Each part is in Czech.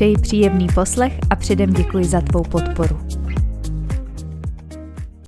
Přeji příjemný poslech a předem děkuji za tvou podporu.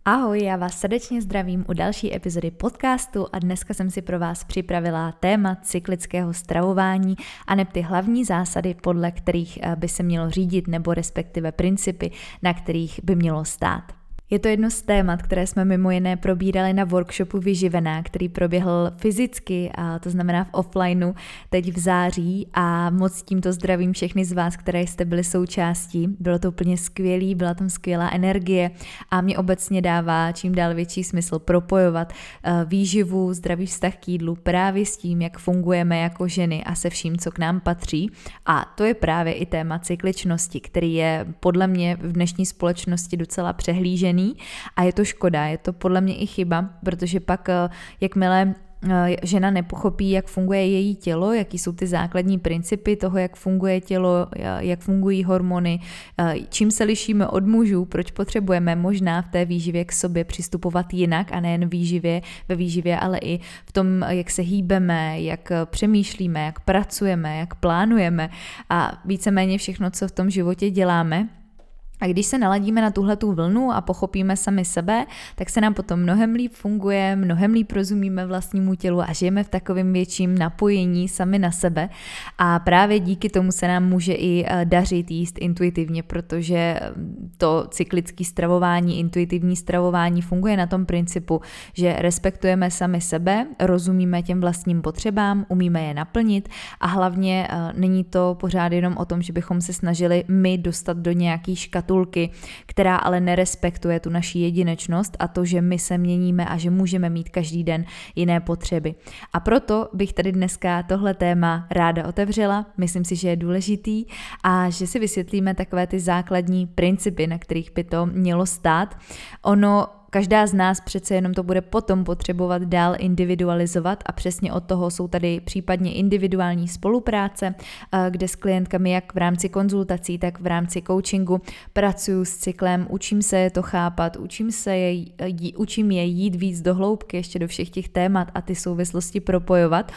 Ahoj, já vás srdečně zdravím u další epizody podcastu a dneska jsem si pro vás připravila téma cyklického stravování a ty hlavní zásady, podle kterých eh, by se mělo řídit nebo respektive principy, na kterých by mělo stát. Je to jedno z témat, které jsme mimo jiné probírali na workshopu Vyživená, který proběhl fyzicky, a to znamená v offlineu, teď v září a moc tímto zdravím všechny z vás, které jste byli součástí. Bylo to úplně skvělý, byla tam skvělá energie a mě obecně dává čím dál větší smysl propojovat eh, výživu, zdravý vztah k jídlu právě s tím, jak fungujeme jako ženy a se vším, co k nám patří. A to je právě i téma cykličnosti, který je podle mě v dnešní společnosti docela přehlížený špatný a je to škoda, je to podle mě i chyba, protože pak eh, jakmile eh, žena nepochopí, jak funguje její tělo, jaký jsou ty základní principy toho, jak funguje tělo, eh, jak fungují hormony, čím se lišíme od mužů, proč potřebujeme možná v té výživě k sobě přistupovat jinak a nejen výživě, ve výživě, ale i v tom, jak se hýbeme, jak přemýšlíme, jak pracujeme, jak plánujeme a víceméně všechno, co v tom životě děláme, a když se naladíme na tuhle tu vlnu a pochopíme sami sebe, tak se nám potom mnohem líp funguje, mnohem líp rozumíme vlastnímu tělu a žijeme v takovém větším napojení sami na sebe. A právě díky tomu se nám může i eh, dařit jíst intuitivně, protože mm, to cyklické stravování, intuitivní stravování funguje na tom principu, že respektujeme sami sebe, rozumíme těm vlastním potřebám, umíme je naplnit a hlavně eh, není to pořád jenom o tom, že bychom se snažili my dostat do nějaký škatulky škatulky, která ale nerespektuje tu naši jedinečnost a to, že my se měníme a že můžeme mít každý den jiné potřeby. A proto bych tady dneska tohle téma ráda otevřela, myslím si, že je důležitý a že si vysvětlíme takové ty základní principy, na kterých by to mělo stát. Ono Každá z nás přece jenom to bude potom potřebovat dál individualizovat a přesně od toho jsou tady případně individuální spolupráce, eh, kde s klientkami jak v rámci konzultací, tak v rámci coachingu pracuju s cyklem, učím se je to chápat, učím se je, jí, učím je jít víc do hloubky ještě do všech těch témat a ty souvislosti propojovat.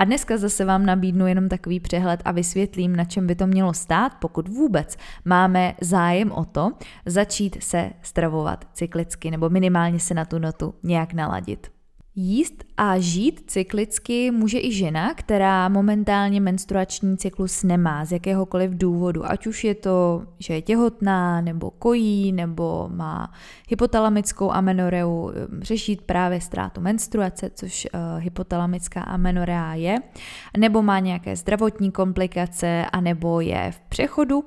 A dneska zase vám nabídnu jenom takový přehled a vysvětlím, na čem by to mělo stát, pokud vůbec máme zájem o to začít se stravovat cyklicky nebo minimálně se na tu notu nějak naladit. Jíst a žít cyklicky může i žena, která momentálně menstruační cyklus nemá z jakéhokoliv důvodu, ať už je to, že je těhotná, nebo kojí, nebo má hypotalamickou amenoreu, řešit právě ztrátu menstruace, což uh, hypotalamická amenorea je, nebo má nějaké zdravotní komplikace, anebo je v přechodu, uh,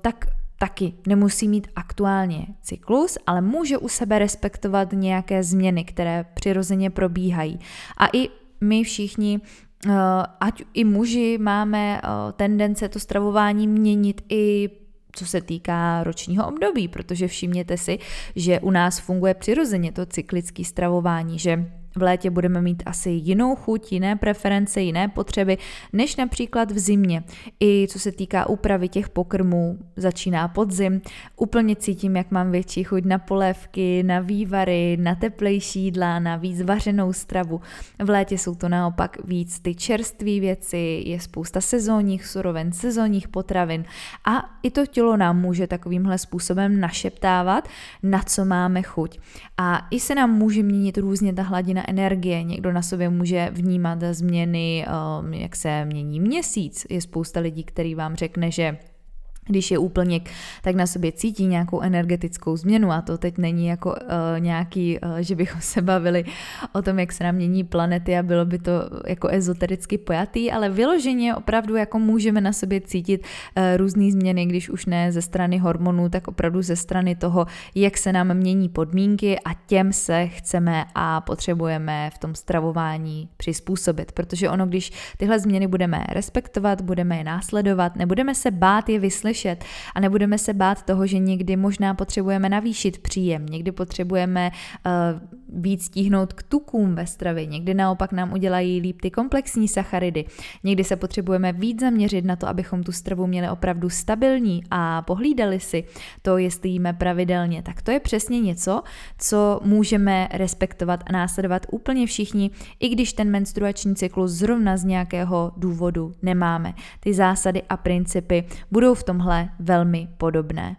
tak taky nemusí mít aktuálně cyklus, ale může u sebe respektovat nějaké změny, které přirozeně probíhají. A i my všichni eh, ať i muži máme eh, tendence to stravování měnit i co se týká ročního období, protože všimněte si, že u nás funguje přirozeně to cyklické stravování, že v létě budeme mít asi jinou chuť, jiné preference, jiné potřeby, než například v zimě. I co se týká úpravy těch pokrmů, začíná podzim. Úplně cítím, jak mám větší chuť na polévky, na vývary, na teplejší jídla, na víc vařenou stravu. V létě jsou to naopak víc ty čerstvé věci, je spousta sezónních surovin, sezónních potravin a i to tělo nám může takovýmhle způsobem našeptávat, na co máme chuť. A i se nám může měnit různě ta hladina energie. Někdo na sobě může vnímat změny, um, jak se mění měsíc. Je spousta lidí, který vám řekne, že když je úplněk, tak na sobě cítí nějakou energetickou změnu a to teď není jako uh, nějaký, uh, že bychom se bavili o tom, jak se nám mění planety a bylo by to jako ezotericky pojatý, ale vyloženě opravdu jako můžeme na sobě cítit uh, různé změny, když už ne ze strany hormonů, tak opravdu ze strany toho, jak se nám mění podmínky a těm se chceme a potřebujeme v tom stravování přizpůsobit, protože ono, když tyhle změny budeme respektovat, budeme je následovat, nebudeme se bát je vyslyšet, slyšet. A nebudeme se bát toho, že někdy možná potřebujeme navýšit příjem, někdy potřebujeme uh, víc stíhnout k tukům ve stravě, někdy naopak nám udělají líp ty komplexní sacharidy, někdy se potřebujeme víc zaměřit na to, abychom tu stravu měli opravdu stabilní a pohlídali si to, jestli jíme pravidelně, tak to je přesně něco, co můžeme respektovat a následovat úplně všichni, i když ten menstruační cyklus zrovna z nějakého důvodu nemáme. Ty zásady a principy budou v tomhle velmi podobné.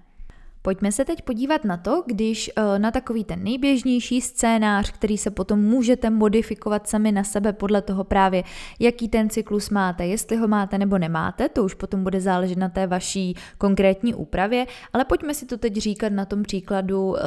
Pojďme se teď podívat na to, když eh, na takový ten nejběžnější scénář, který se potom můžete modifikovat sami na sebe podle toho právě, jaký ten cyklus máte, jestli ho máte nebo nemáte, to už potom bude záležet na té vaší konkrétní úpravě, ale pojďme si to teď říkat na tom příkladu uh,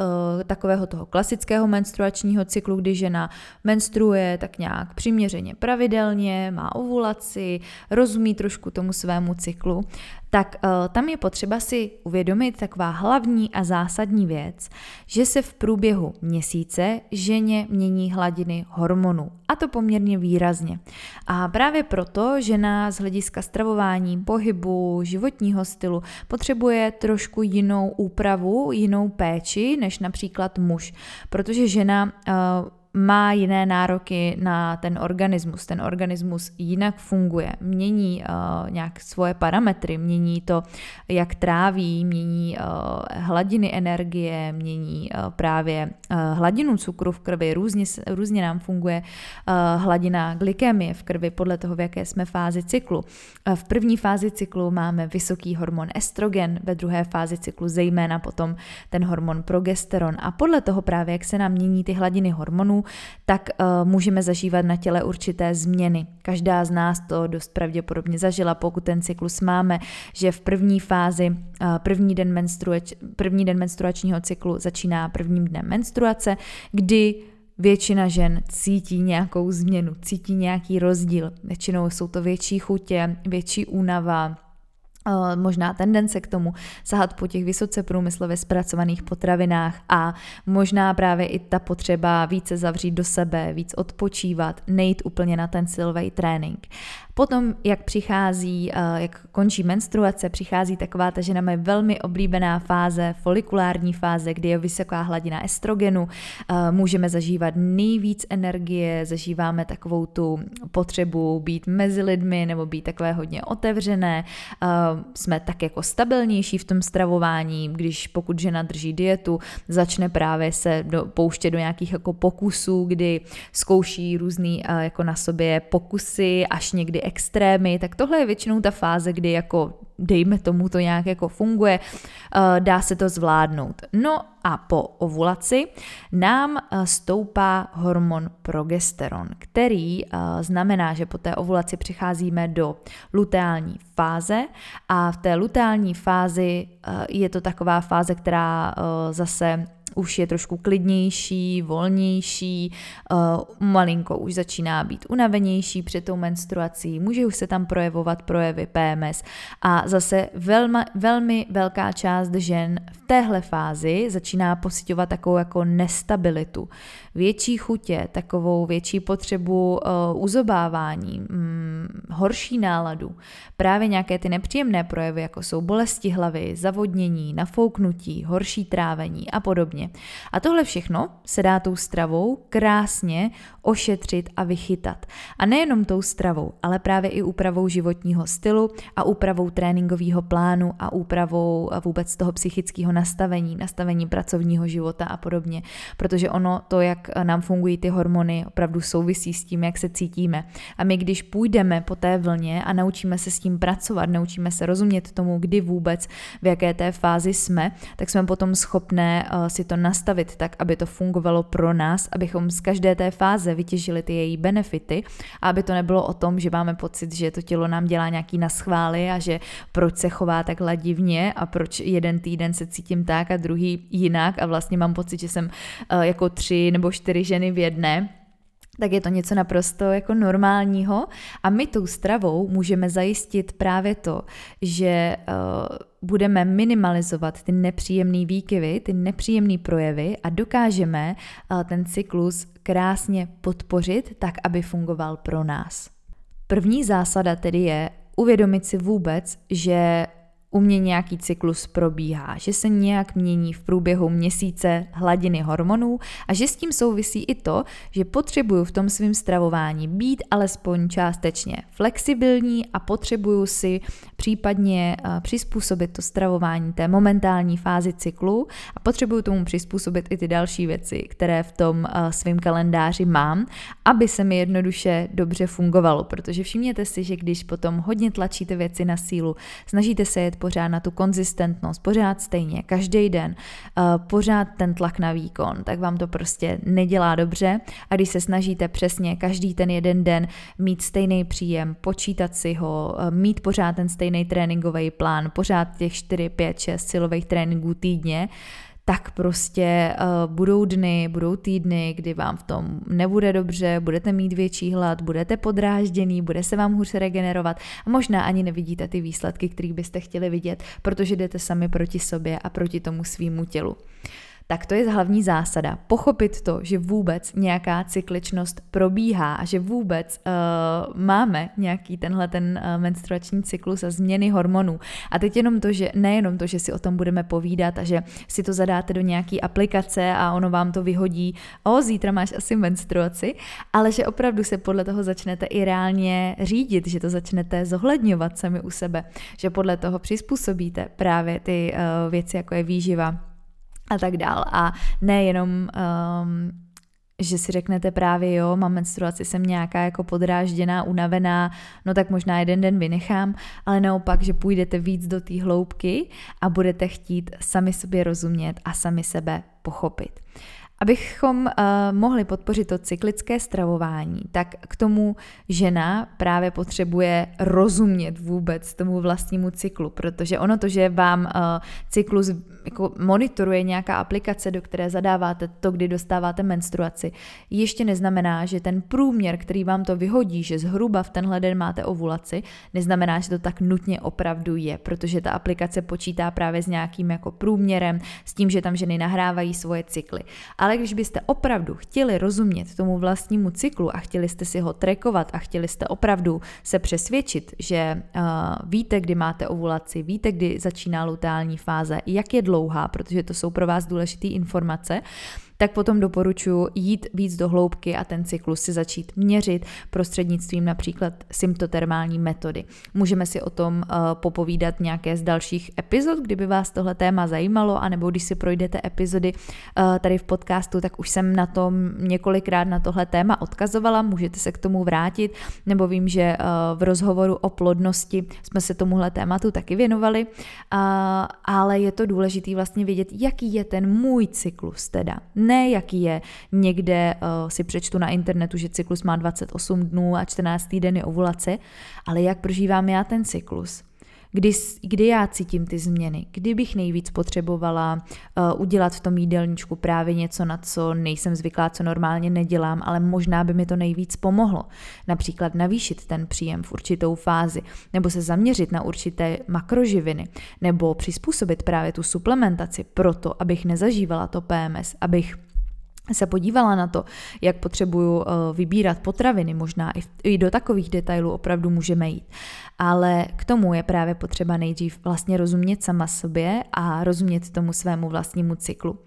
takového toho klasického menstruačního cyklu, kdy žena menstruuje tak nějak přiměřeně pravidelně, má ovulaci, rozumí trošku tomu svému cyklu tak uh, tam je potřeba si uvědomit taková hlavní a zásadní věc, že se v průběhu měsíce ženě mění hladiny hormonů. A to poměrně výrazně. A právě proto žena z hlediska stravování, pohybu, životního stylu potřebuje trošku jinou úpravu, jinou péči než například muž. Protože žena uh, má jiné nároky na ten organismus. Ten organismus jinak funguje, mění uh, nějak svoje parametry, mění to, jak tráví, mění uh, hladiny energie, mění uh, právě uh, hladinu cukru v krvi, různě, různě nám funguje uh, hladina glykemie v krvi podle toho, v jaké jsme fázi cyklu. Uh, v první fázi cyklu máme vysoký hormon estrogen, ve druhé fázi cyklu zejména potom ten hormon progesteron a podle toho právě, jak se nám mění ty hladiny hormonů, tak uh, můžeme zažívat na těle určité změny. Každá z nás to dost pravděpodobně zažila, pokud ten cyklus máme, že v první fázi, uh, první, den menstruač, první den menstruačního cyklu začíná prvním dnem menstruace, kdy většina žen cítí nějakou změnu, cítí nějaký rozdíl. Většinou jsou to větší chutě, větší únava, možná tendence k tomu sahat po těch vysoce průmyslově zpracovaných potravinách a možná právě i ta potřeba více zavřít do sebe, víc odpočívat, nejít úplně na ten silový trénink. Potom, jak přichází, eh, jak končí menstruace, přichází taková ta žena má velmi oblíbená fáze, folikulární fáze, kdy je vysoká hladina estrogenu, eh, můžeme zažívat nejvíc energie, zažíváme takovou tu potřebu být mezi lidmi nebo být takové hodně otevřené, eh, jsme tak jako stabilnější v tom stravování, když pokud žena drží dietu, začne právě se do, pouštět do nějakých jako pokusů, kdy zkouší různý jako na sobě pokusy, až někdy extrémy, tak tohle je většinou ta fáze, kdy jako dejme tomu to nějak jako funguje, eh, dá se to zvládnout. No a po ovulaci nám eh, stoupá hormon progesteron, který eh, znamená, že po té ovulaci přicházíme do luteální fáze a v té luteální fázi je to taková fáze, která zase už je trošku klidnější, volnější, uh, malinko už začíná být unavenější před tou menstruací, může už se tam projevovat projevy PMS a zase velmi, velmi velká část žen v téhle fázi začíná pocitovat takovou jako nestabilitu, větší chutě, takovou větší potřebu uh, uzobávání, mm, horší náladu, právě nějaké ty nepříjemné projevy, jako jsou bolesti hlavy, zavodnění, nafouknutí, horší trávení a podobně. A tohle všechno se dá tou stravou krásně ošetřit a vychytat. A nejenom tou stravou, ale právě i úpravou životního stylu a úpravou tréninkového plánu a úpravou vůbec toho psychického nastavení, nastavení pracovního života a podobně. Protože ono to, jak nám fungují ty hormony, opravdu souvisí s tím, jak se cítíme. A my, když půjdeme po té vlně a naučíme se s tím pracovat, naučíme se rozumět tomu, kdy vůbec, v jaké té fázi jsme, tak jsme potom schopné uh, si to nastavit tak, aby to fungovalo pro nás, abychom z každé té fáze vytěžili ty její benefity a aby to nebylo o tom, že máme pocit, že to tělo nám dělá nějaký naschvály a že proč se chová takhle divně a proč jeden týden se cítím tak a druhý jinak a vlastně mám pocit, že jsem uh, jako tři nebo čtyři ženy v jedné tak je to něco naprosto jako normálního a my tou stravou můžeme zajistit právě to, že uh, budeme minimalizovat ty nepříjemné výkyvy, ty nepříjemné projevy a dokážeme uh, ten cyklus krásně podpořit tak, aby fungoval pro nás. První zásada tedy je uvědomit si vůbec, že u mě nějaký cyklus probíhá, že se nějak mění v průběhu měsíce hladiny hormonů a že s tím souvisí i to, že potřebuju v tom svém stravování být alespoň částečně flexibilní a potřebuju si případně eh, přizpůsobit to stravování té momentální fázi cyklu a potřebuju tomu přizpůsobit i ty další věci, které v tom eh, svém kalendáři mám, aby se mi jednoduše dobře fungovalo, protože všimněte si, že když potom hodně tlačíte věci na sílu, snažíte se jet pořád na tu konzistentnost, pořád stejně, každý den, uh, pořád ten tlak na výkon, tak vám to prostě nedělá dobře. A když se snažíte přesně každý ten jeden den mít stejný příjem, počítat si ho, uh, mít pořád ten stejný tréninkový plán, pořád těch 4, 5, 6 silových tréninků týdně, tak prostě uh, budou dny, budou týdny, kdy vám v tom nebude dobře, budete mít větší hlad, budete podrážděný, bude se vám hůř regenerovat a možná ani nevidíte ty výsledky, které byste chtěli vidět, protože jdete sami proti sobě a proti tomu svýmu tělu tak to je hlavní zásada. Pochopit to, že vůbec nějaká cykličnost probíhá a že vůbec uh, máme nějaký tenhle ten uh, menstruační cyklus a změny hormonů. A teď jenom to, že nejenom to, že si o tom budeme povídat a že si to zadáte do nějaký aplikace a ono vám to vyhodí, o, zítra máš asi menstruaci, ale že opravdu se podle toho začnete i reálně řídit, že to začnete zohledňovat sami u sebe, že podle toho přizpůsobíte právě ty uh, věci, jako je výživa, a tak dál. A nejenom um, že si řeknete právě jo, mám menstruaci, jsem nějaká jako podrážděná, unavená, no tak možná jeden den vynechám, ale naopak, že půjdete víc do té hloubky a budete chtít sami sobě rozumět a sami sebe pochopit. Abychom uh, mohli podpořit to cyklické stravování, tak k tomu žena právě potřebuje rozumět vůbec tomu vlastnímu cyklu, protože ono to, že vám uh, cyklus jako monitoruje nějaká aplikace, do které zadáváte to, kdy dostáváte menstruaci, ještě neznamená, že ten průměr, který vám to vyhodí, že zhruba v tenhle den máte ovulaci, neznamená, že to tak nutně opravdu je, protože ta aplikace počítá právě s nějakým jako průměrem, s tím, že tam ženy nahrávají svoje cykly. Ale ale když byste opravdu chtěli rozumět tomu vlastnímu cyklu a chtěli jste si ho trekovat a chtěli jste opravdu se přesvědčit, že uh, víte, kdy máte ovulaci, víte, kdy začíná lutální fáze, jak je dlouhá, protože to jsou pro vás důležité informace, tak potom doporučuji jít víc do hloubky a ten cyklus si začít měřit prostřednictvím například symptotermální metody. Můžeme si o tom uh, popovídat nějaké z dalších epizod, kdyby vás tohle téma zajímalo, anebo když si projdete epizody uh, tady v podcastu, tak už jsem na tom několikrát na tohle téma odkazovala, můžete se k tomu vrátit, nebo vím, že uh, v rozhovoru o plodnosti jsme se tomuhle tématu taky věnovali, ale je to důležité vlastně vědět, jaký je ten můj cyklus teda ne jaký je někde, uh, si přečtu na internetu, že cyklus má 28 dnů a 14 týdny ovulace, ale jak prožívám já ten cyklus. Kdy, kdy já cítím ty změny, kdy bych nejvíc potřebovala uh, udělat v tom jídelníčku právě něco, na co nejsem zvyklá, co normálně nedělám, ale možná by mi to nejvíc pomohlo. Například navýšit ten příjem v určitou fázi, nebo se zaměřit na určité makroživiny, nebo přizpůsobit právě tu suplementaci proto, abych nezažívala to PMS, abych se podívala na to, jak potřebuju eh, vybírat potraviny, možná i do takových detailů opravdu můžeme jít. Ale k tomu je právě potřeba nejdřív vlastně rozumět sama sobě a rozumět tomu svému vlastnímu cyklu.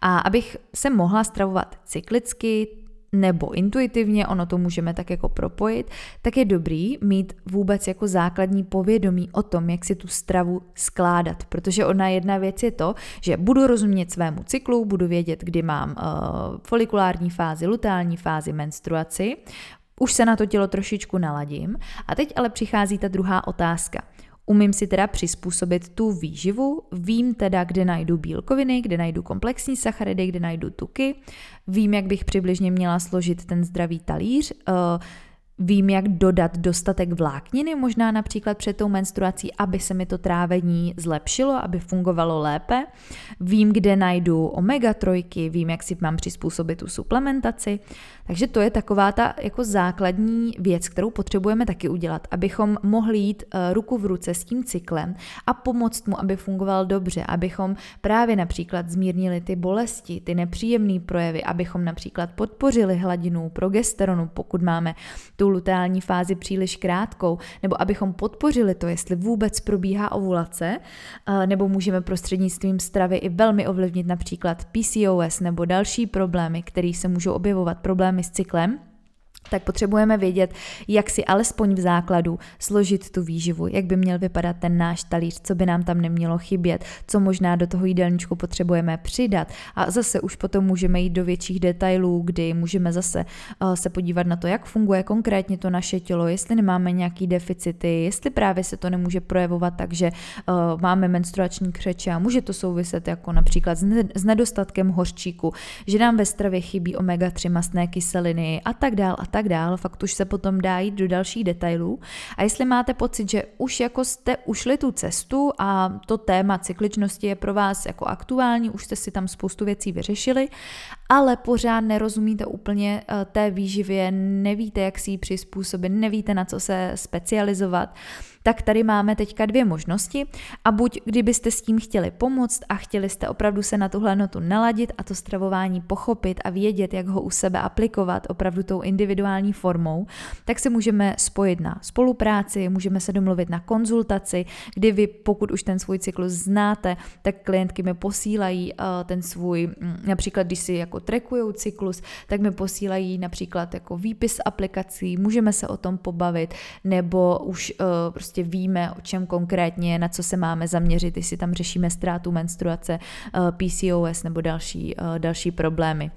A abych se mohla stravovat cyklicky, nebo intuitivně, ono to můžeme tak jako propojit, tak je dobrý mít vůbec jako základní povědomí o tom, jak si tu stravu skládat, protože ona jedna věc je to, že budu rozumět svému cyklu, budu vědět, kdy mám uh, folikulární fázi, lutální fázi, menstruaci, už se na to tělo trošičku naladím a teď ale přichází ta druhá otázka. Umím si teda přizpůsobit tu výživu, vím teda, kde najdu bílkoviny, kde najdu komplexní sacharidy, kde najdu tuky, vím, jak bych přibližně měla složit ten zdravý talíř, uh, Vím, jak dodat dostatek vlákniny, možná například před tou menstruací, aby se mi to trávení zlepšilo, aby fungovalo lépe. Vím, kde najdu omega trojky, vím, jak si mám přizpůsobit tu suplementaci. Takže to je taková ta jako základní věc, kterou potřebujeme taky udělat, abychom mohli jít uh, ruku v ruce s tím cyklem a pomoct mu, aby fungoval dobře, abychom právě například zmírnili ty bolesti, ty nepříjemné projevy, abychom například podpořili hladinu progesteronu, pokud máme tu luteální fázi příliš krátkou, nebo abychom podpořili to, jestli vůbec probíhá ovulace, uh, nebo můžeme prostřednictvím stravy i velmi ovlivnit například PCOS nebo další problémy, které se můžou objevovat, problémy s cyklem, tak potřebujeme vědět, jak si alespoň v základu složit tu výživu, jak by měl vypadat ten náš talíř, co by nám tam nemělo chybět, co možná do toho jídelníčku potřebujeme přidat. A zase už potom můžeme jít do větších detailů, kdy můžeme zase uh, se podívat na to, jak funguje konkrétně to naše tělo, jestli nemáme nějaký deficity, jestli právě se to nemůže projevovat tak, že uh, máme menstruační křeče a může to souviset jako například s, ne- s nedostatkem hořčíku, že nám ve stravě chybí omega-3 mastné kyseliny a tak dál a tak dál, fakt už se potom dá jít do dalších detailů. A jestli máte pocit, že už jako jste ušli tu cestu a to téma cykličnosti je pro vás jako aktuální, už jste si tam spoustu věcí vyřešili, ale pořád nerozumíte úplně eh, té výživě, nevíte, jak si ji přizpůsobit, nevíte, na co se specializovat, tak tady máme teďka dvě možnosti. A buď kdybyste s tím chtěli pomoct a chtěli jste opravdu se na tuhle notu naladit a to stravování pochopit a vědět, jak ho u sebe aplikovat opravdu tou individuální formou, tak se můžeme spojit na spolupráci, můžeme se domluvit na konzultaci, kdy vy, pokud už ten svůj cyklus znáte, tak klientky mi posílají uh, ten svůj, mm, například když si jako trekují cyklus, tak mi posílají například jako výpis aplikací, můžeme se o tom pobavit, nebo už uh, prostě prostě víme, o čem konkrétně, na co se máme zaměřit, jestli tam řešíme ztrátu menstruace, eh, PCOS nebo další, eh, další problémy.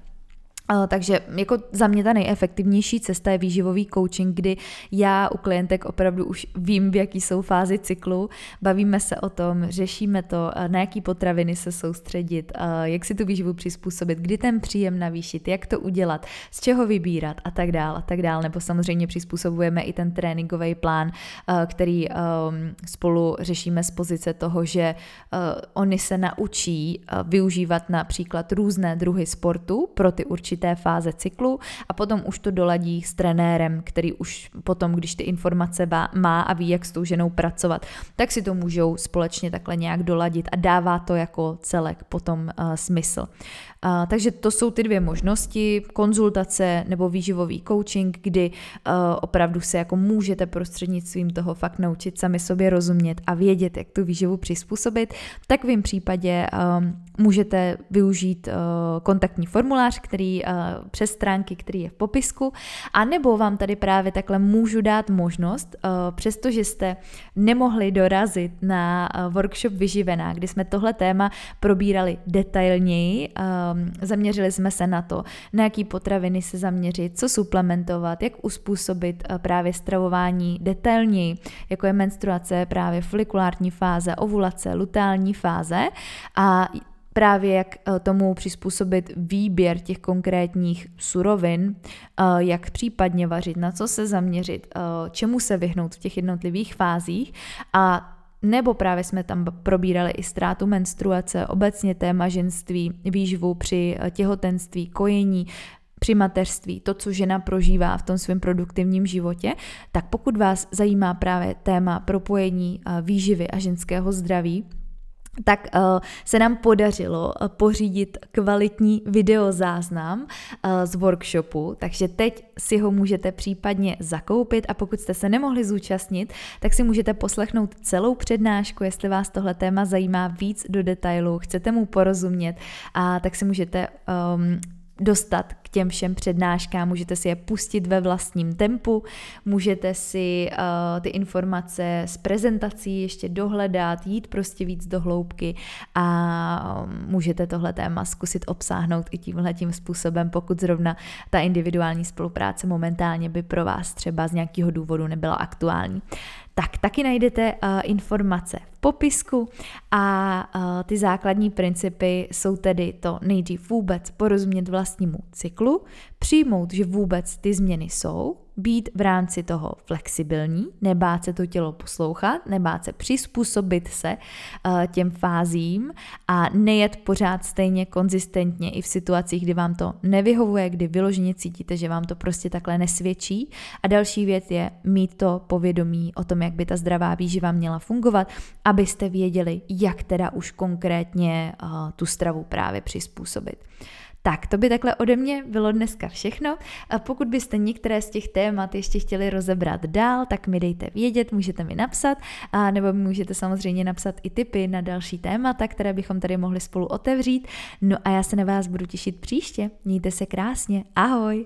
Takže jako za mě ta nejefektivnější cesta je výživový coaching, kdy já u klientek opravdu už vím, v jaký jsou fázi cyklu, bavíme se o tom, řešíme to, na jaký potraviny se soustředit, jak si tu výživu přizpůsobit, kdy ten příjem navýšit, jak to udělat, z čeho vybírat a tak dál a tak dál, nebo samozřejmě přizpůsobujeme i ten tréninkový plán, který spolu řešíme z pozice toho, že oni se naučí využívat například různé druhy sportu pro ty určité určité fáze cyklu a potom už to doladí s trenérem, který už potom, když ty informace má a ví, jak s tou ženou pracovat, tak si to můžou společně takhle nějak doladit a dává to jako celek potom uh, smysl. Uh, takže to jsou ty dvě možnosti, konzultace nebo výživový coaching, kdy uh, opravdu se jako můžete prostřednictvím toho fakt naučit sami sobě rozumět a vědět, jak tu výživu přizpůsobit. V takovém případě um, můžete využít uh, kontaktní formulář, který uh, přes stránky, který je v popisku, a nebo vám tady právě takhle můžu dát možnost, uh, přestože jste nemohli dorazit na workshop Vyživená, kdy jsme tohle téma probírali detailněji, zaměřili jsme se na to, na jaký potraviny se zaměřit, co suplementovat, jak uspůsobit právě stravování detailněji, jako je menstruace, právě folikulární fáze, ovulace, luteální fáze. A právě jak eh, tomu přizpůsobit výběr těch konkrétních surovin, eh, jak případně vařit, na co se zaměřit, eh, čemu se vyhnout v těch jednotlivých fázích. A nebo právě jsme tam probírali i ztrátu menstruace, obecně téma ženství, výživu při těhotenství, kojení, při mateřství, to, co žena prožívá v tom svém produktivním životě, tak pokud vás zajímá právě téma propojení výživy a ženského zdraví, tak uh, se nám podařilo uh, pořídit kvalitní videozáznam uh, z workshopu, takže teď si ho můžete případně zakoupit. A pokud jste se nemohli zúčastnit, tak si můžete poslechnout celou přednášku, jestli vás tohle téma zajímá víc do detailu, chcete mu porozumět, a tak si můžete um, dostat k těm všem přednáškám, můžete si je pustit ve vlastním tempu, můžete si uh, ty informace z prezentací ještě dohledat, jít prostě víc do hloubky a um, můžete tohle téma zkusit obsáhnout i tímhle tím způsobem, pokud zrovna ta individuální spolupráce momentálně by pro vás třeba z nějakého důvodu nebyla aktuální tak taky najdete uh, informace v popisku a uh, ty základní principy jsou tedy to nejdřív vůbec porozumět vlastnímu cyklu, přijmout, že vůbec ty změny jsou, být v rámci toho flexibilní, nebát se to tělo poslouchat, nebát se přizpůsobit se uh, těm fázím a nejet pořád stejně konzistentně i v situacích, kdy vám to nevyhovuje, kdy vyloženě cítíte, že vám to prostě takhle nesvědčí. A další věc je mít to povědomí o tom, jak by ta zdravá výživa měla fungovat, abyste věděli, jak teda už konkrétně uh, tu stravu právě přizpůsobit. Tak, to by takhle ode mě bylo dneska všechno. A pokud byste některé z těch témat ještě chtěli rozebrat dál, tak mi dejte vědět, můžete mi napsat, a nebo můžete samozřejmě napsat i tipy na další témata, které bychom tady mohli spolu otevřít. No a já se na vás budu těšit příště. Mějte se krásně. Ahoj!